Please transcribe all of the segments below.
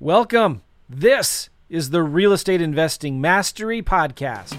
Welcome. This is the Real Estate Investing Mastery Podcast.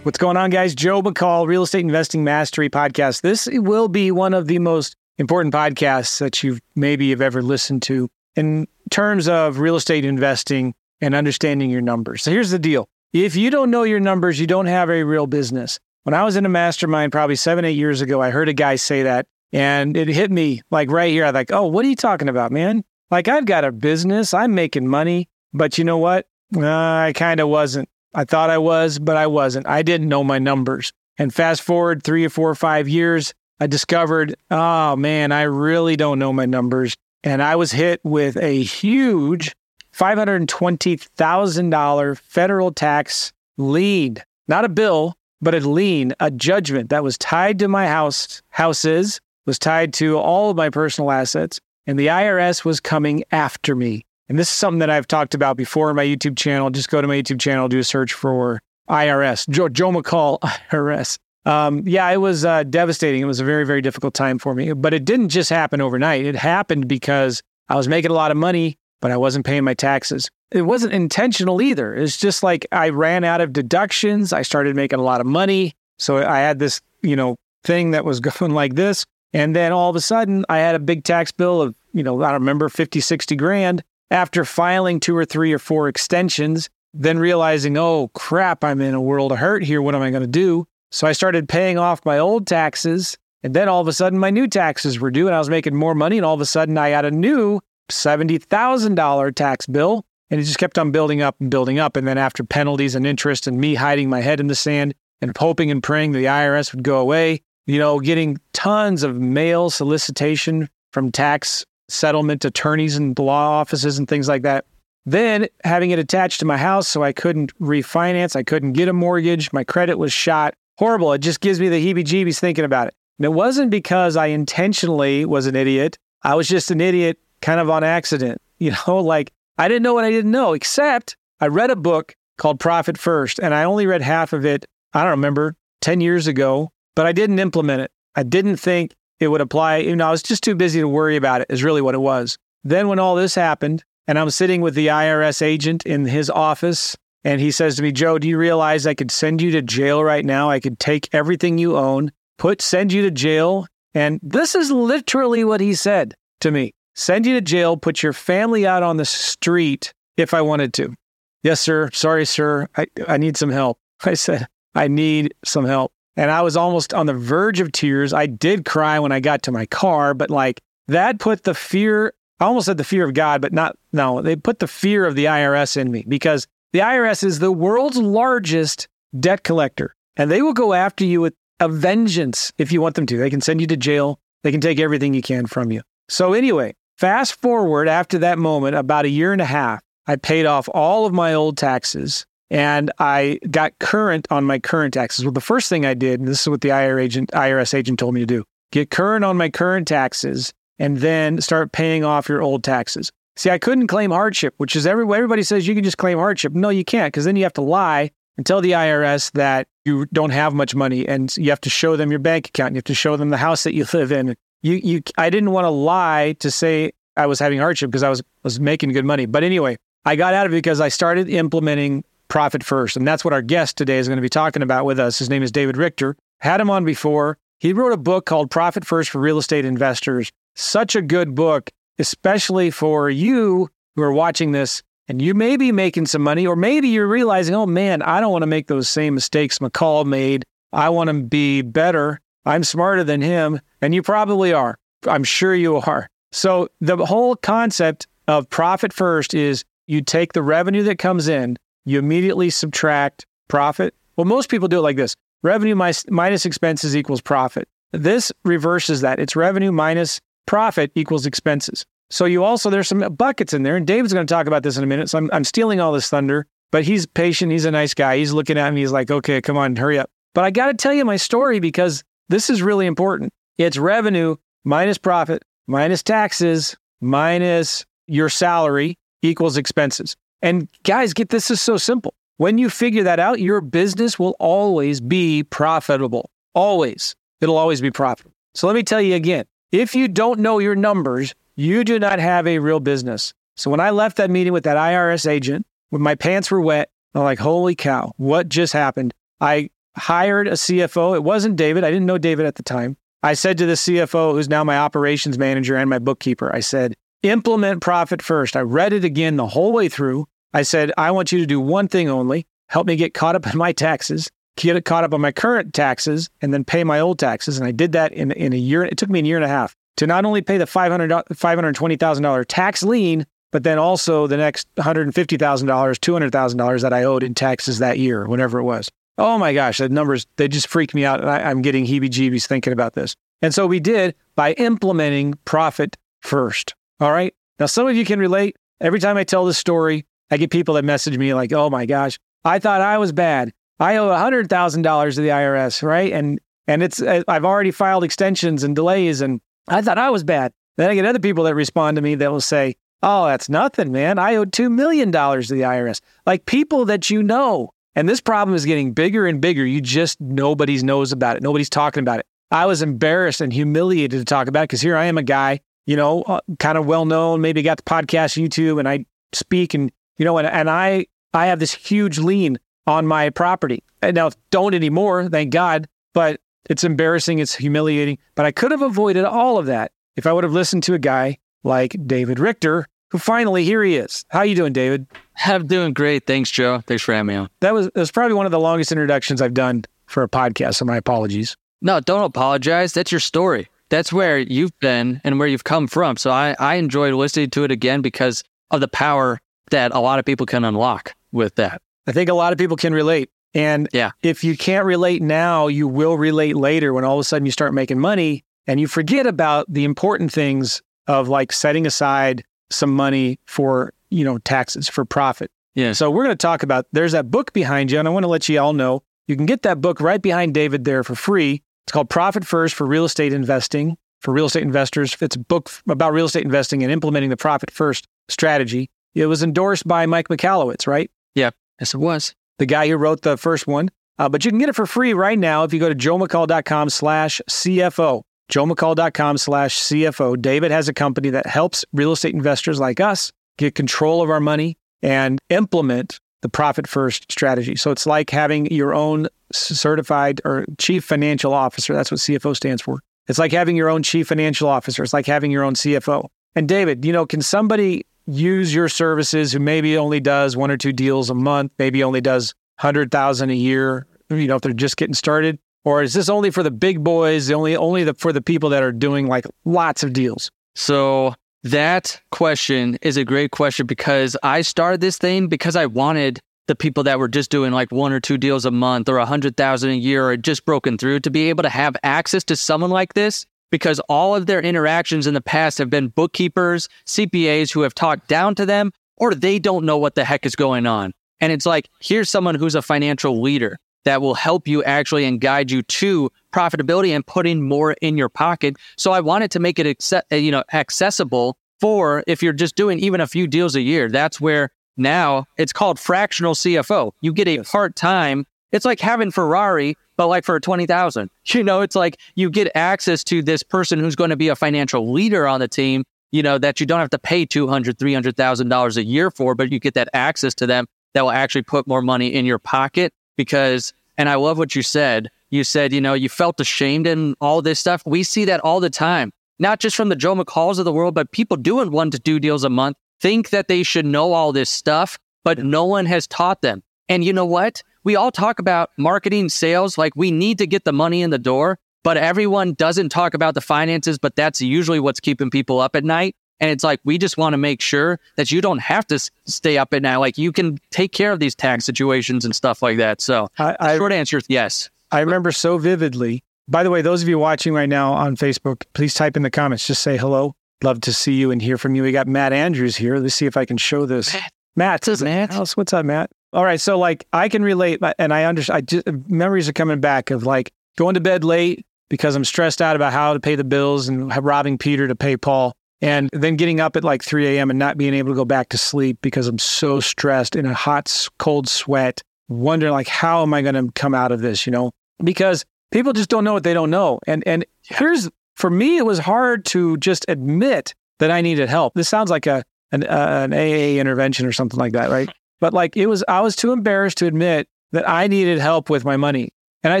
What's going on, guys? Joe McCall, Real Estate Investing Mastery Podcast. This will be one of the most important podcasts that you maybe have ever listened to in terms of real estate investing and understanding your numbers. So here's the deal. If you don't know your numbers, you don't have a real business. When I was in a mastermind probably seven, eight years ago, I heard a guy say that and it hit me like right here. I'm like, oh, what are you talking about, man? Like, I've got a business, I'm making money, but you know what? Uh, I kind of wasn't. I thought I was, but I wasn't. I didn't know my numbers. And fast forward three or four or five years, I discovered, oh man, I really don't know my numbers. And I was hit with a huge $520,000 federal tax lien, not a bill, but a lien, a judgment that was tied to my house, houses, was tied to all of my personal assets. And the IRS was coming after me. And this is something that I've talked about before in my YouTube channel. Just go to my YouTube channel, do a search for IRS, Joe, Joe McCall IRS. Um, yeah, it was uh, devastating. It was a very, very difficult time for me. But it didn't just happen overnight. It happened because I was making a lot of money, but I wasn't paying my taxes. It wasn't intentional either. It's just like I ran out of deductions. I started making a lot of money. So I had this, you know, thing that was going like this. And then all of a sudden, I had a big tax bill of, you know, I don't remember, 50, 60 grand after filing two or three or four extensions, then realizing, oh crap, I'm in a world of hurt here. What am I going to do? So I started paying off my old taxes. And then all of a sudden, my new taxes were due and I was making more money. And all of a sudden, I had a new $70,000 tax bill. And it just kept on building up and building up. And then after penalties and interest and me hiding my head in the sand and hoping and praying the IRS would go away, you know, getting tons of mail solicitation from tax settlement attorneys and law offices and things like that. Then having it attached to my house so I couldn't refinance, I couldn't get a mortgage, my credit was shot. Horrible. It just gives me the heebie jeebies thinking about it. And it wasn't because I intentionally was an idiot. I was just an idiot kind of on accident. You know, like I didn't know what I didn't know, except I read a book called Profit First, and I only read half of it, I don't remember, 10 years ago, but I didn't implement it. I didn't think it would apply. You know, I was just too busy to worry about it, is really what it was. Then, when all this happened, and I'm sitting with the IRS agent in his office, and he says to me, Joe, do you realize I could send you to jail right now? I could take everything you own, put, send you to jail. And this is literally what he said to me send you to jail, put your family out on the street if I wanted to. Yes, sir. Sorry, sir. I, I need some help. I said, I need some help. And I was almost on the verge of tears. I did cry when I got to my car, but like that put the fear, I almost said the fear of God, but not, no, they put the fear of the IRS in me because the IRS is the world's largest debt collector and they will go after you with a vengeance if you want them to. They can send you to jail, they can take everything you can from you. So, anyway, fast forward after that moment, about a year and a half, I paid off all of my old taxes and I got current on my current taxes. Well, the first thing I did, and this is what the IRS agent, told me to do, get current on my current taxes and then start paying off your old taxes. See, I couldn't claim hardship, which is every, everybody says you can just claim hardship. No, you can't, because then you have to lie and tell the IRS that you don't have much money and you have to show them your bank account. You have to show them the house that you live in. You, you, I didn't want to lie to say I was having hardship because I was, was making good money. But anyway, I got out of it because I started implementing profit first. And that's what our guest today is going to be talking about with us. His name is David Richter. Had him on before. He wrote a book called Profit First for Real Estate Investors. Such a good book, especially for you who are watching this and you may be making some money, or maybe you're realizing, oh man, I don't want to make those same mistakes McCall made. I want to be better. I'm smarter than him. And you probably are. I'm sure you are. So the whole concept of profit first is you take the revenue that comes in you immediately subtract profit. Well, most people do it like this revenue minus, minus expenses equals profit. This reverses that. It's revenue minus profit equals expenses. So you also, there's some buckets in there, and David's going to talk about this in a minute. So I'm, I'm stealing all this thunder, but he's patient. He's a nice guy. He's looking at me. He's like, okay, come on, hurry up. But I got to tell you my story because this is really important. It's revenue minus profit minus taxes minus your salary equals expenses. And guys, get this is so simple. When you figure that out, your business will always be profitable. Always. It'll always be profitable. So let me tell you again if you don't know your numbers, you do not have a real business. So when I left that meeting with that IRS agent, when my pants were wet, I'm like, holy cow, what just happened? I hired a CFO. It wasn't David. I didn't know David at the time. I said to the CFO, who's now my operations manager and my bookkeeper, I said, implement profit first. I read it again the whole way through. I said, I want you to do one thing only help me get caught up in my taxes, get it caught up on my current taxes, and then pay my old taxes. And I did that in, in a year. It took me a year and a half to not only pay the $500, $520,000 tax lien, but then also the next $150,000, $200,000 that I owed in taxes that year, whatever it was. Oh my gosh, the numbers, they just freak me out. And I, I'm getting heebie jeebies thinking about this. And so we did by implementing profit first. All right. Now, some of you can relate. Every time I tell this story, I get people that message me like, oh my gosh, I thought I was bad. I owe $100,000 to the IRS, right? And and it's I've already filed extensions and delays and I thought I was bad. Then I get other people that respond to me that will say, "Oh, that's nothing, man. I owe 2 million dollars to the IRS." Like people that you know. And this problem is getting bigger and bigger. You just nobody knows about it. Nobody's talking about it. I was embarrassed and humiliated to talk about it because here I am a guy, you know, uh, kind of well known, maybe got the podcast YouTube and I speak and you know, and, and I I have this huge lien on my property. And now don't anymore, thank God. But it's embarrassing, it's humiliating. But I could have avoided all of that if I would have listened to a guy like David Richter, who finally here he is. How you doing, David? I'm doing great. Thanks, Joe. Thanks for having me on. That was that was probably one of the longest introductions I've done for a podcast, so my apologies. No, don't apologize. That's your story. That's where you've been and where you've come from. So I, I enjoyed listening to it again because of the power that a lot of people can unlock with that. I think a lot of people can relate. And yeah. if you can't relate now, you will relate later when all of a sudden you start making money and you forget about the important things of like setting aside some money for, you know, taxes for profit. Yeah. So we're going to talk about there's that book behind you and I want to let you all know you can get that book right behind David there for free. It's called Profit First for Real Estate Investing for real estate investors. It's a book about real estate investing and implementing the profit first strategy. It was endorsed by Mike Michalowicz, right? Yeah. Yes, it was. The guy who wrote the first one. Uh, but you can get it for free right now if you go to joemccall.com slash CFO. joemccall.com slash CFO. David has a company that helps real estate investors like us get control of our money and implement the profit first strategy. So it's like having your own certified or chief financial officer. That's what CFO stands for. It's like having your own chief financial officer. It's like having your own CFO. And David, you know, can somebody use your services who maybe only does one or two deals a month, maybe only does 100,000 a year, you know, if they're just getting started? Or is this only for the big boys, only only the, for the people that are doing like lots of deals? So that question is a great question because I started this thing because I wanted the people that were just doing like one or two deals a month or a hundred thousand a year or just broken through to be able to have access to someone like this because all of their interactions in the past have been bookkeepers, CPAs who have talked down to them, or they don't know what the heck is going on. And it's like, here's someone who's a financial leader that will help you actually and guide you to profitability and putting more in your pocket. So I wanted to make it acce- uh, you know accessible for if you're just doing even a few deals a year. That's where now it's called fractional CFO. You get a part-time. It's like having Ferrari but like for 20,000. You know, it's like you get access to this person who's going to be a financial leader on the team, you know, that you don't have to pay 200, $300,000 a year for, but you get that access to them that will actually put more money in your pocket because, and I love what you said. You said, you know, you felt ashamed and all this stuff. We see that all the time, not just from the Joe McCalls of the world, but people doing one to two deals a month think that they should know all this stuff, but no one has taught them. And you know what? We all talk about marketing, sales, like we need to get the money in the door, but everyone doesn't talk about the finances, but that's usually what's keeping people up at night. And it's like, we just want to make sure that you don't have to stay up at night. Like you can take care of these tax situations and stuff like that. So, I, I, short answer is yes. I remember so vividly. By the way, those of you watching right now on Facebook, please type in the comments. Just say hello. Love to see you and hear from you. We got Matt Andrews here. Let's see if I can show this. Matt, Matt, what's, Matt? what's up, Matt? All right, so like I can relate, and I understand. I just memories are coming back of like going to bed late because I'm stressed out about how to pay the bills and robbing Peter to pay Paul. And then getting up at like 3 a.m. and not being able to go back to sleep because I'm so stressed in a hot, cold sweat, wondering like, how am I going to come out of this, you know? Because people just don't know what they don't know. And and here's for me, it was hard to just admit that I needed help. This sounds like a an, uh, an AA intervention or something like that, right? But like it was, I was too embarrassed to admit that I needed help with my money, and I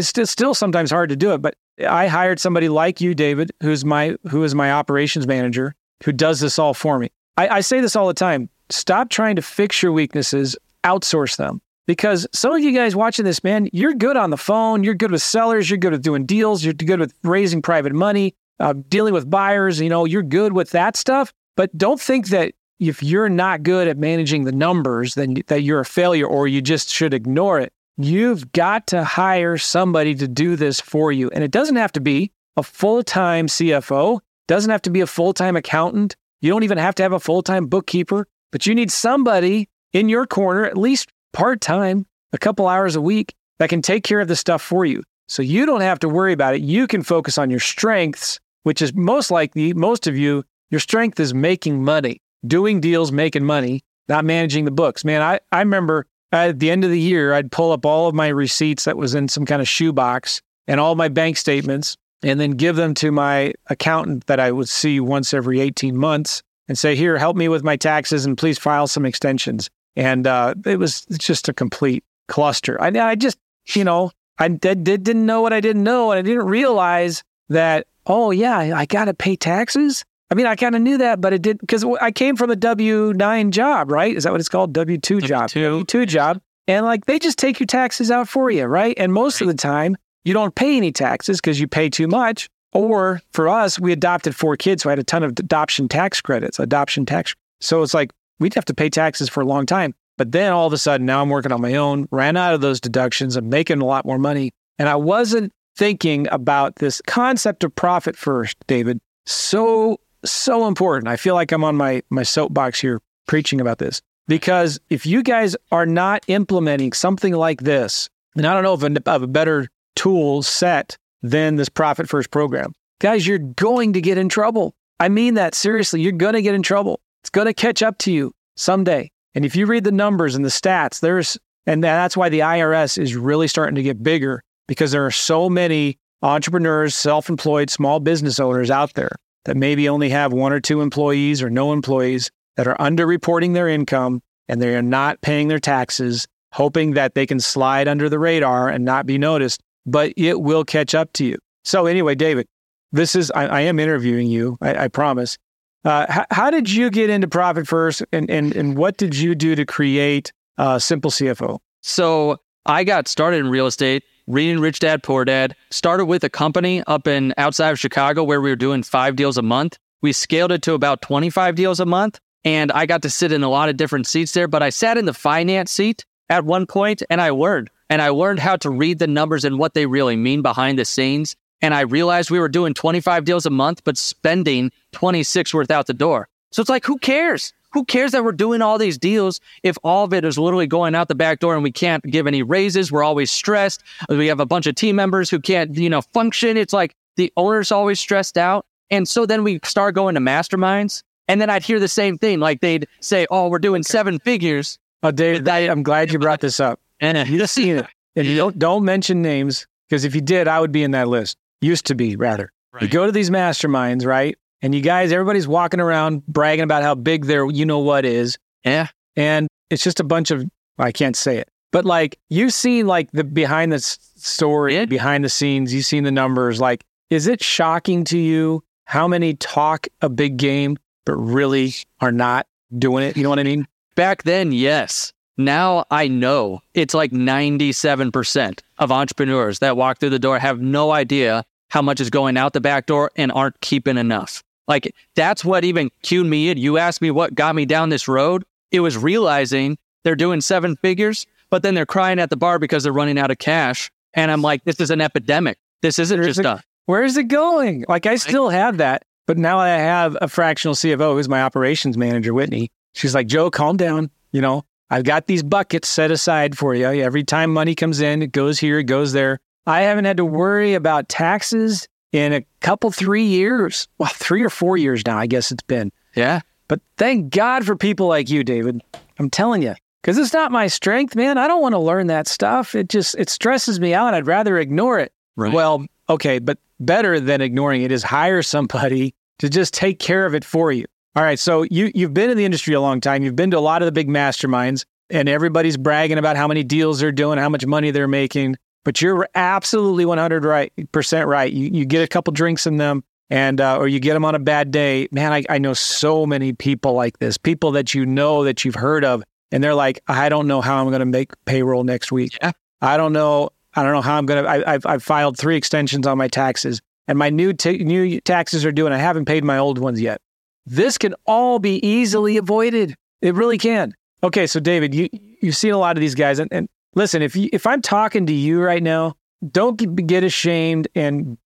still still sometimes hard to do it. But I hired somebody like you, David, who's my who is my operations manager, who does this all for me. I, I say this all the time: stop trying to fix your weaknesses, outsource them. Because some of you guys watching this, man, you're good on the phone. You're good with sellers. You're good with doing deals. You're good with raising private money, uh, dealing with buyers. You know, you're good with that stuff. But don't think that if you're not good at managing the numbers, then that you're a failure or you just should ignore it. You've got to hire somebody to do this for you. And it doesn't have to be a full time CFO, doesn't have to be a full time accountant. You don't even have to have a full time bookkeeper, but you need somebody in your corner, at least part time, a couple hours a week, that can take care of the stuff for you. So you don't have to worry about it. You can focus on your strengths, which is most likely, most of you, your strength is making money, doing deals, making money, not managing the books. Man, I, I remember at the end of the year, I'd pull up all of my receipts that was in some kind of shoebox and all my bank statements and then give them to my accountant that I would see once every 18 months and say, Here, help me with my taxes and please file some extensions. And uh, it was just a complete cluster. I, I just, you know, I did, did, didn't know what I didn't know. And I didn't realize that, oh, yeah, I got to pay taxes. I mean, I kind of knew that, but it did because I came from a W 9 job, right? Is that what it's called? W 2 job. W 2 job. And like they just take your taxes out for you, right? And most of the time, you don't pay any taxes because you pay too much. Or for us, we adopted four kids, so I had a ton of adoption tax credits, adoption tax. So it's like we'd have to pay taxes for a long time. But then all of a sudden, now I'm working on my own, ran out of those deductions, I'm making a lot more money. And I wasn't thinking about this concept of profit first, David. So, so important. I feel like I'm on my, my soapbox here preaching about this because if you guys are not implementing something like this, and I don't know of a, of a better tool set than this profit first program, guys, you're going to get in trouble. I mean that seriously. You're going to get in trouble. It's going to catch up to you someday. And if you read the numbers and the stats, there's, and that's why the IRS is really starting to get bigger because there are so many entrepreneurs, self employed, small business owners out there that maybe only have one or two employees or no employees that are underreporting their income and they are not paying their taxes, hoping that they can slide under the radar and not be noticed, but it will catch up to you. So, anyway, David, this is, I, I am interviewing you, I, I promise. Uh, how, how, did you get into Profit First and, and, and what did you do to create uh, Simple CFO? So, I got started in real estate reading Rich Dad Poor Dad. Started with a company up in outside of Chicago where we were doing five deals a month. We scaled it to about 25 deals a month. And I got to sit in a lot of different seats there, but I sat in the finance seat at one point and I learned. And I learned how to read the numbers and what they really mean behind the scenes. And I realized we were doing 25 deals a month, but spending 26 worth out the door. So it's like, who cares? Who cares that we're doing all these deals if all of it is literally going out the back door and we can't give any raises? We're always stressed. We have a bunch of team members who can't, you know, function. It's like the owner's always stressed out. And so then we start going to masterminds. And then I'd hear the same thing. Like they'd say, Oh, we're doing seven figures. Oh, Dave, I'm glad you brought this up. And you just seen it. And you don't, don't mention names because if you did, I would be in that list. Used to be, rather. Right. You go to these masterminds, right? And you guys, everybody's walking around bragging about how big their you know what is. Yeah. And it's just a bunch of, well, I can't say it, but like you've seen like the behind the story, yeah. behind the scenes, you've seen the numbers. Like, is it shocking to you how many talk a big game, but really are not doing it? You know what I mean? Back then, yes. Now I know it's like 97% of entrepreneurs that walk through the door have no idea how much is going out the back door and aren't keeping enough. Like that's what even cued me in. You asked me what got me down this road. It was realizing they're doing seven figures, but then they're crying at the bar because they're running out of cash. And I'm like, this is an epidemic. This isn't Where's just it, a. Where's it going? Like I still have that, but now I have a fractional CFO who's my operations manager, Whitney. She's like, Joe, calm down. You know, I've got these buckets set aside for you. Every time money comes in, it goes here, it goes there. I haven't had to worry about taxes in a couple, three years. Well, three or four years now, I guess it's been. Yeah. But thank God for people like you, David. I'm telling you, because it's not my strength, man. I don't want to learn that stuff. It just it stresses me out. I'd rather ignore it. Right. Well, okay, but better than ignoring it is hire somebody to just take care of it for you. All right, so you you've been in the industry a long time. You've been to a lot of the big masterminds, and everybody's bragging about how many deals they're doing, how much money they're making. But you're absolutely 100 right percent right. You you get a couple drinks in them, and uh, or you get them on a bad day. Man, I, I know so many people like this. People that you know that you've heard of, and they're like, I don't know how I'm going to make payroll next week. Yeah. I don't know. I don't know how I'm going to. I've I've filed three extensions on my taxes, and my new t- new taxes are due, and I haven't paid my old ones yet. This can all be easily avoided. It really can. Okay, so David, you you've seen a lot of these guys, and, and listen, if you, if I'm talking to you right now, don't get, ashamed and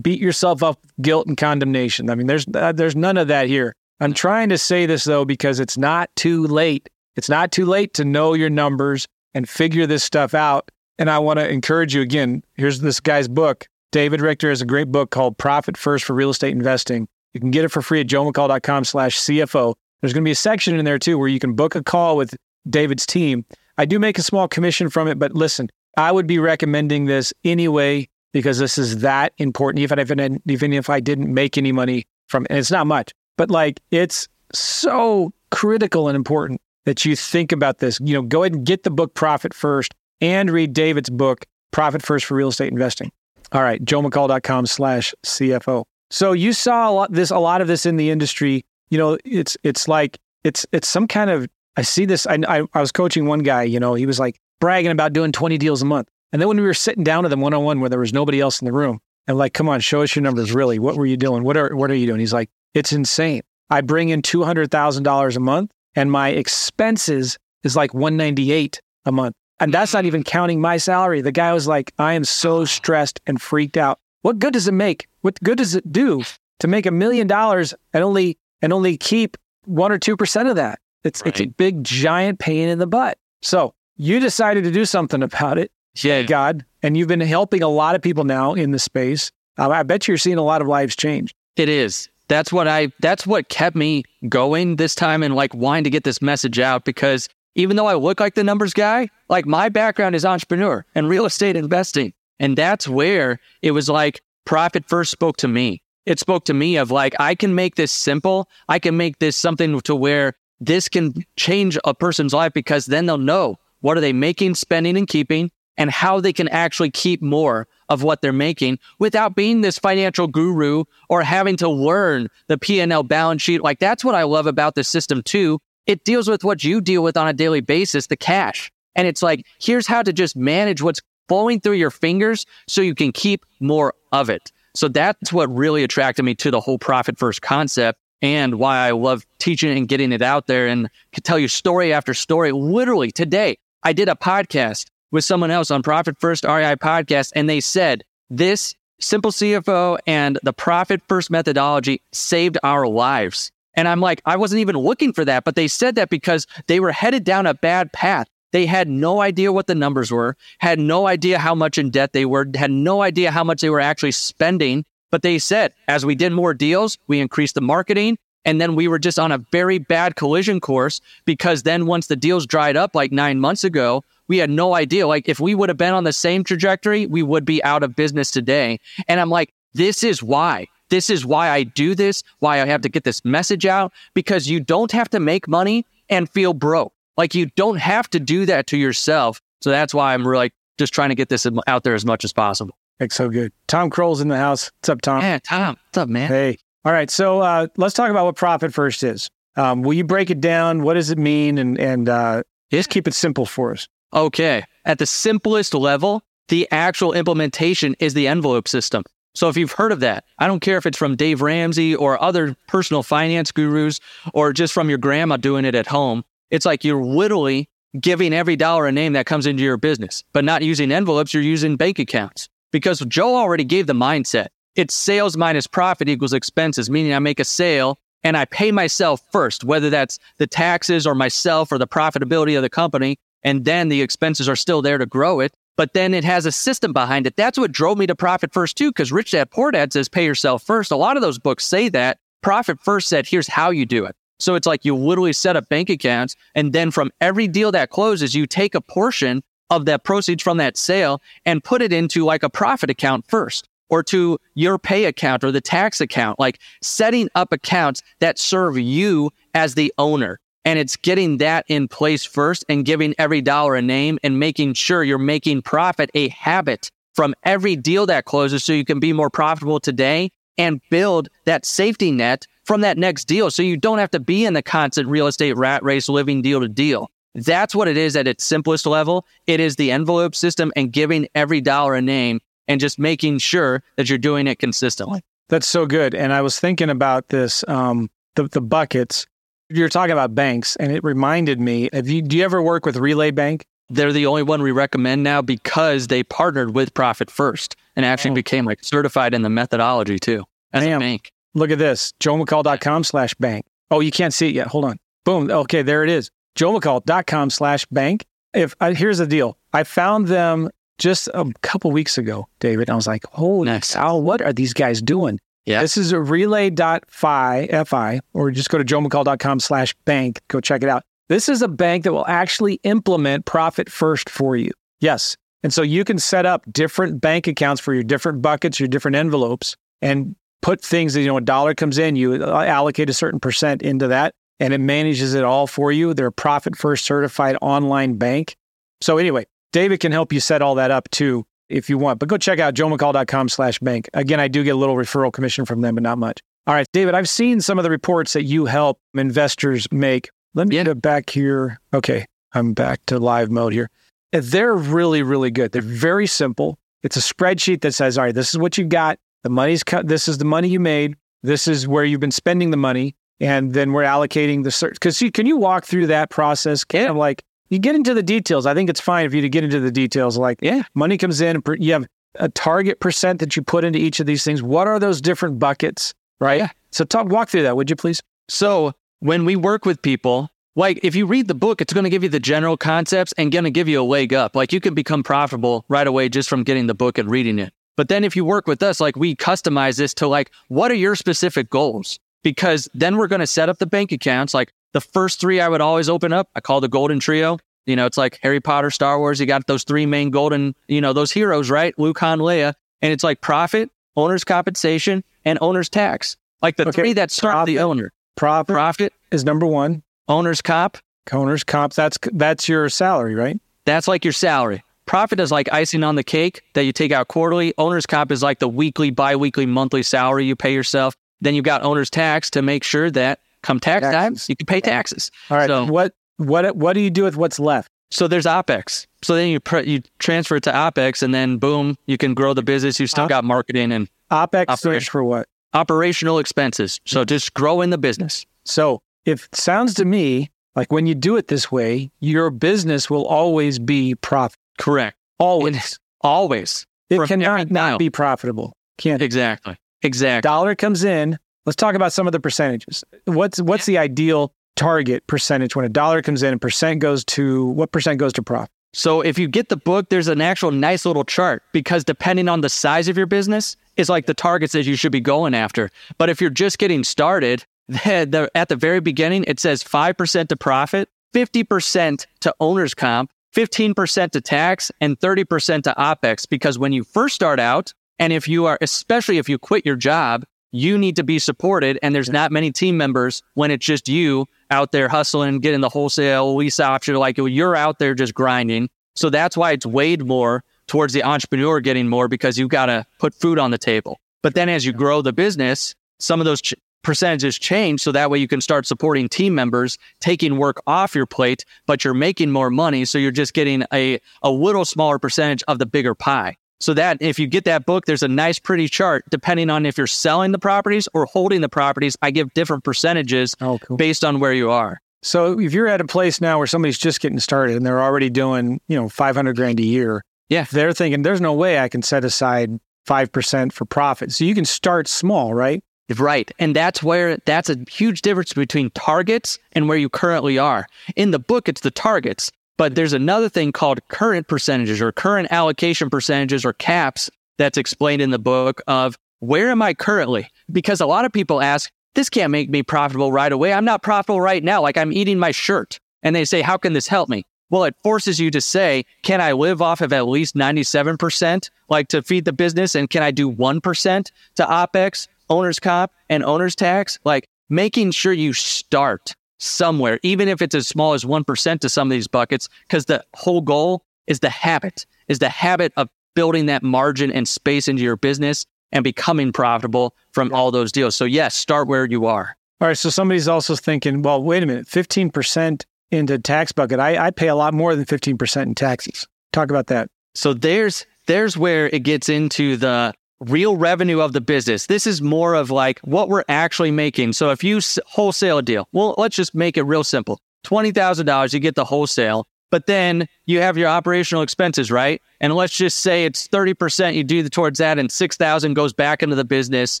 beat yourself up with guilt and condemnation. I mean, there's uh, there's none of that here. I'm trying to say this though because it's not too late. It's not too late to know your numbers and figure this stuff out. And I want to encourage you again. Here's this guy's book. David Richter has a great book called Profit First for Real Estate Investing. You can get it for free at joemccall.com slash CFO. There's going to be a section in there too where you can book a call with David's team. I do make a small commission from it, but listen, I would be recommending this anyway because this is that important. Even if, even if I didn't make any money from it, it's not much, but like it's so critical and important that you think about this. You know, go ahead and get the book Profit First and read David's book, Profit First for Real Estate Investing. All right, joemccall.com slash CFO. So you saw a lot this a lot of this in the industry. You know, it's it's like it's it's some kind of I see this. I, I I was coaching one guy. You know, he was like bragging about doing twenty deals a month, and then when we were sitting down with him one on one, where there was nobody else in the room, and like, come on, show us your numbers. Really, what were you doing? What are what are you doing? He's like, it's insane. I bring in two hundred thousand dollars a month, and my expenses is like one ninety eight a month, and that's mm-hmm. not even counting my salary. The guy was like, I am so oh. stressed and freaked out. What good does it make? What good does it do to make a million dollars and only and only keep one or two percent of that? It's it's a big giant pain in the butt. So you decided to do something about it, Yeah. God, and you've been helping a lot of people now in the space. Uh, I bet you're seeing a lot of lives change. It is. That's what I that's what kept me going this time and like wanting to get this message out because even though I look like the numbers guy, like my background is entrepreneur and real estate investing. And that's where it was like profit first spoke to me. It spoke to me of like I can make this simple. I can make this something to where this can change a person's life because then they'll know what are they making, spending and keeping and how they can actually keep more of what they're making without being this financial guru or having to learn the P&L balance sheet. Like that's what I love about the system too. It deals with what you deal with on a daily basis, the cash. And it's like, here's how to just manage what's flowing through your fingers so you can keep more of it. So that's what really attracted me to the whole profit first concept and why I love teaching and getting it out there and could tell you story after story. Literally today, I did a podcast with someone else on Profit First REI podcast, and they said this simple CFO and the Profit First methodology saved our lives. And I'm like, I wasn't even looking for that, but they said that because they were headed down a bad path. They had no idea what the numbers were, had no idea how much in debt they were, had no idea how much they were actually spending. But they said, as we did more deals, we increased the marketing. And then we were just on a very bad collision course because then once the deals dried up like nine months ago, we had no idea. Like if we would have been on the same trajectory, we would be out of business today. And I'm like, this is why. This is why I do this, why I have to get this message out, because you don't have to make money and feel broke. Like you don't have to do that to yourself. So that's why I'm really just trying to get this out there as much as possible. That's so good. Tom Kroll's in the house. What's up, Tom? Yeah, Tom, what's up, man? Hey. All right. So uh, let's talk about what profit first is. Um, will you break it down? What does it mean? And and uh, just keep it simple for us. Okay. At the simplest level, the actual implementation is the envelope system. So if you've heard of that, I don't care if it's from Dave Ramsey or other personal finance gurus or just from your grandma doing it at home. It's like you're literally giving every dollar a name that comes into your business, but not using envelopes, you're using bank accounts. Because Joe already gave the mindset. It's sales minus profit equals expenses, meaning I make a sale and I pay myself first, whether that's the taxes or myself or the profitability of the company. And then the expenses are still there to grow it. but then it has a system behind it. That's what drove me to Profit First too, because Rich Dad Poor Dad says pay yourself first. A lot of those books say that. Profit First said, here's how you do it. So it's like you literally set up bank accounts, and then from every deal that closes, you take a portion of that proceeds from that sale and put it into like a profit account first or to your pay account or the tax account, like setting up accounts that serve you as the owner. And it's getting that in place first and giving every dollar a name and making sure you're making profit a habit from every deal that closes so you can be more profitable today and build that safety net from that next deal so you don't have to be in the constant real estate rat race living deal to deal. That's what it is at its simplest level. It is the envelope system and giving every dollar a name and just making sure that you're doing it consistently. That's so good. And I was thinking about this, um, the, the buckets. You're talking about banks, and it reminded me. Have you, do you ever work with Relay Bank? They're the only one we recommend now because they partnered with Profit First and actually oh. became like certified in the methodology too as Damn. a bank. Look at this, joemccall.com slash bank. Oh, you can't see it yet. Hold on. Boom. Okay, there it is. joemccall.com slash bank. If uh, here's the deal, I found them just a couple weeks ago, David. I was like, holy nice. cow, what are these guys doing? Yeah. This is a relay.fi, F-I, or just go to joemccall.com slash bank. Go check it out. This is a bank that will actually implement Profit First for you. Yes. And so you can set up different bank accounts for your different buckets, your different envelopes, and put things that, you know, a dollar comes in, you allocate a certain percent into that, and it manages it all for you. They're a Profit First certified online bank. So anyway, David can help you set all that up too if you want. But go check out joemccall.com slash bank. Again, I do get a little referral commission from them, but not much. All right, David, I've seen some of the reports that you help investors make. Let me yeah. get back here. Okay, I'm back to live mode here. They're really, really good. They're very simple. It's a spreadsheet that says, all right, this is what you've got. The money's cut. This is the money you made. This is where you've been spending the money. And then we're allocating the search. Because can you walk through that process? Kind yeah. of like you get into the details. I think it's fine for you to get into the details. Like, yeah, money comes in, you have a target percent that you put into each of these things. What are those different buckets, right? Yeah. So talk, walk through that, would you please? So when we work with people, like if you read the book, it's going to give you the general concepts and going to give you a leg up. Like you can become profitable right away just from getting the book and reading it. But then if you work with us, like we customize this to like, what are your specific goals? Because then we're going to set up the bank accounts. Like the first three I would always open up, I call the golden trio. You know, it's like Harry Potter, Star Wars. You got those three main golden, you know, those heroes, right? Luke, Han, Leia. And it's like profit, owner's compensation, and owner's tax. Like the okay. three that start profit, the owner. Profit, profit is number one. Owner's comp. Owner's comp. That's that's your salary, right? That's like your salary. Profit is like icing on the cake that you take out quarterly. Owner's comp is like the weekly, bi-weekly, monthly salary you pay yourself. Then you've got owner's tax to make sure that come tax taxes. time, you can pay taxes. All right. So, what what what do you do with what's left? So there's OPEX. So then you pre- you transfer it to OPEX, and then boom, you can grow the business. You still Op- got marketing and OPEX stands for what? Operational expenses. So mm-hmm. just growing the business. So if it sounds to me like when you do it this way, your business will always be profit. Correct. Always. always. It From cannot not be profitable. Can't. Exactly. Exactly. Dollar comes in, Let's talk about some of the percentages. What's what's the ideal target percentage when a dollar comes in and percent goes to what percent goes to profit? So if you get the book, there's an actual nice little chart because depending on the size of your business, is like the targets that you should be going after. But if you're just getting started, the, the, at the very beginning, it says 5% to profit, 50% to owner's comp, 15% to tax, and 30% to OPEX. Because when you first start out, and if you are, especially if you quit your job, you need to be supported. And there's not many team members when it's just you out there hustling, getting the wholesale lease option. Like you're out there just grinding. So that's why it's weighed more towards the entrepreneur getting more because you've got to put food on the table. But then as you grow the business, some of those ch- percentages change. So that way you can start supporting team members, taking work off your plate, but you're making more money. So you're just getting a, a little smaller percentage of the bigger pie. So that if you get that book, there's a nice, pretty chart depending on if you're selling the properties or holding the properties. I give different percentages oh, cool. based on where you are. So if you're at a place now where somebody's just getting started and they're already doing, you know, 500 grand a year, yeah, they're thinking there's no way I can set aside 5% for profit. So you can start small, right? Right. And that's where that's a huge difference between targets and where you currently are. In the book, it's the targets. But there's another thing called current percentages or current allocation percentages or caps that's explained in the book of where am I currently? Because a lot of people ask, this can't make me profitable right away. I'm not profitable right now. Like I'm eating my shirt. And they say, how can this help me? Well, it forces you to say, can I live off of at least 97%, like to feed the business? And can I do 1% to OPEX, owner's comp, and owner's tax? Like making sure you start somewhere, even if it's as small as 1% to some of these buckets, because the whole goal is the habit, is the habit of building that margin and space into your business and becoming profitable from all those deals. So, yes, start where you are. All right. So somebody's also thinking, well, wait a minute, 15% into tax bucket. I, I pay a lot more than 15% in taxes. Talk about that. So there's there's where it gets into the real revenue of the business. This is more of like what we're actually making. So if you wholesale a deal, well, let's just make it real simple. $20,000, you get the wholesale, but then you have your operational expenses, right? And let's just say it's 30% you do towards that and 6,000 goes back into the business,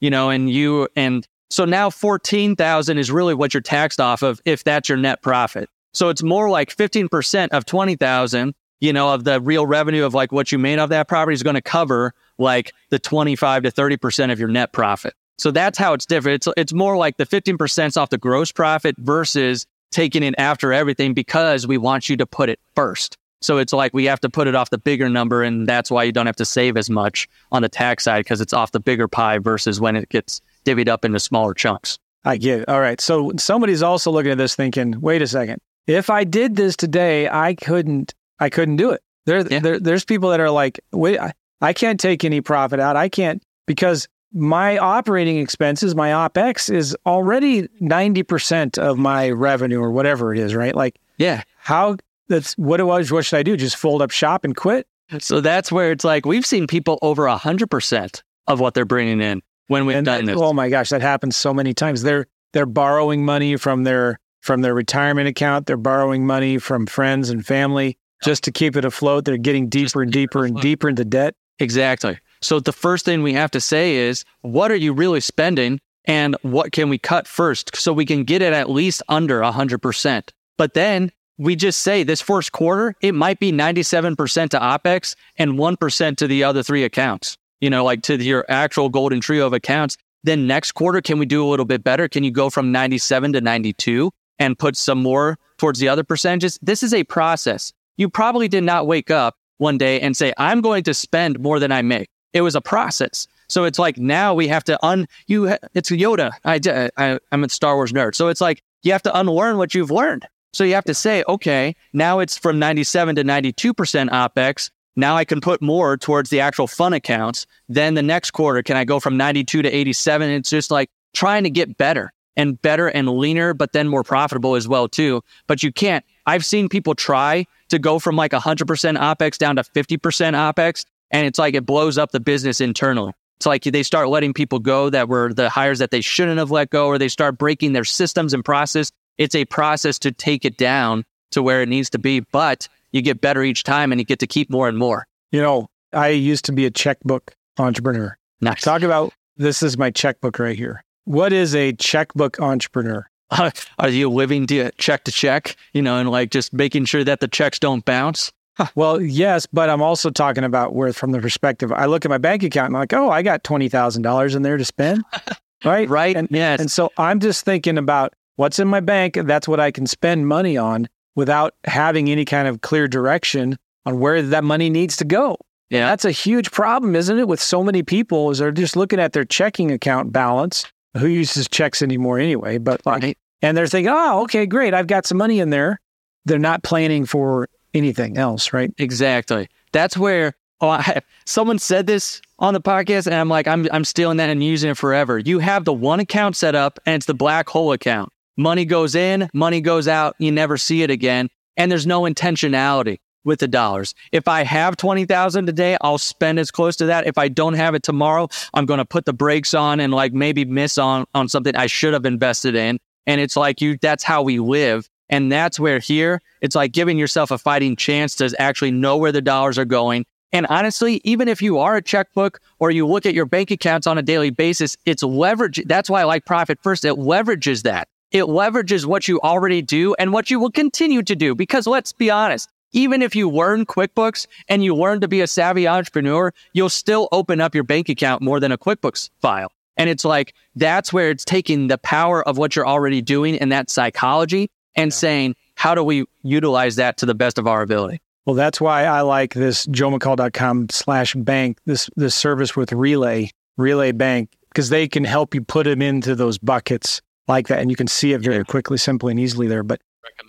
you know, and you, and so now 14,000 is really what you're taxed off of if that's your net profit. So it's more like 15% of 20,000, you know, of the real revenue of like what you made off that property is going to cover like the 25 to 30% of your net profit. So that's how it's different. It's, it's more like the 15% off the gross profit versus taking it after everything because we want you to put it first. So it's like we have to put it off the bigger number. And that's why you don't have to save as much on the tax side because it's off the bigger pie versus when it gets divvied up into smaller chunks. I get it. All right. So somebody's also looking at this thinking, wait a second. If I did this today, I couldn't I couldn't do it. There, yeah. there there's people that are like, wait, I, I can't take any profit out. I can't because my operating expenses, my OPEX is already 90% of my revenue or whatever it is, right? Like, yeah, how that's what it was. What should I do? Just fold up shop and quit? So that's where it's like we've seen people over 100% of what they're bringing in when we've and, done this. Oh my gosh, that happens so many times. They're they're borrowing money from their from their retirement account. They're borrowing money from friends and family just to keep it afloat. They're getting deeper and deeper and deeper into debt. Exactly. So the first thing we have to say is, what are you really spending and what can we cut first so we can get it at least under 100%. But then we just say this first quarter, it might be 97% to OPEX and 1% to the other three accounts, you know, like to your actual golden trio of accounts. Then next quarter, can we do a little bit better? Can you go from 97 to 92 and put some more towards the other percentages? This is a process. You probably did not wake up one day and say, I'm going to spend more than I make. It was a process. So it's like now we have to un you. It's Yoda. I, I I'm a Star Wars nerd. So it's like you have to unlearn what you've learned. So you have to say, okay, now it's from 97 to 92 percent opex. Now I can put more towards the actual fun accounts. Then the next quarter, can I go from 92 to 87? It's just like trying to get better and better and leaner, but then more profitable as well too. But you can't. I've seen people try to go from like 100% opex down to 50% opex and it's like it blows up the business internally. It's like they start letting people go that were the hires that they shouldn't have let go, or they start breaking their systems and process. It's a process to take it down to where it needs to be, but you get better each time and you get to keep more and more. You know, I used to be a checkbook entrepreneur. Nice. Talk about this is my checkbook right here. What is a checkbook entrepreneur? are you living to check to check, you know, and like just making sure that the checks don't bounce? well, yes, but I'm also talking about where, from the perspective, I look at my bank account and I'm like, oh, I got twenty thousand dollars in there to spend, right? right. And, yes. And so I'm just thinking about what's in my bank. That's what I can spend money on without having any kind of clear direction on where that money needs to go. Yeah, that's a huge problem, isn't it? With so many people, is they're just looking at their checking account balance. Who uses checks anymore anyway? But like, right. and they're thinking, oh, okay, great, I've got some money in there. They're not planning for anything else, right? Exactly. That's where oh, I, someone said this on the podcast, and I'm like, I'm I'm stealing that and using it forever. You have the one account set up, and it's the black hole account. Money goes in, money goes out. You never see it again, and there's no intentionality with the dollars. If I have 20,000 today, I'll spend as close to that. If I don't have it tomorrow, I'm going to put the brakes on and like maybe miss on on something I should have invested in. And it's like you that's how we live. And that's where here it's like giving yourself a fighting chance to actually know where the dollars are going. And honestly, even if you are a checkbook or you look at your bank accounts on a daily basis, it's leverage. That's why I like Profit First. It leverages that. it leverages what you already do and what you will continue to do. Because let's be honest, even if you learn QuickBooks and you learn to be a savvy entrepreneur, you'll still open up your bank account more than a QuickBooks file. And it's like, that's where it's taking the power of what you're already doing and that psychology and yeah. saying, how do we utilize that to the best of our ability? Well, that's why I like this joemccall.com slash bank, this, this service with Relay, Relay Bank, because they can help you put them into those buckets like that. And you can see it very quickly, simply, and easily there. But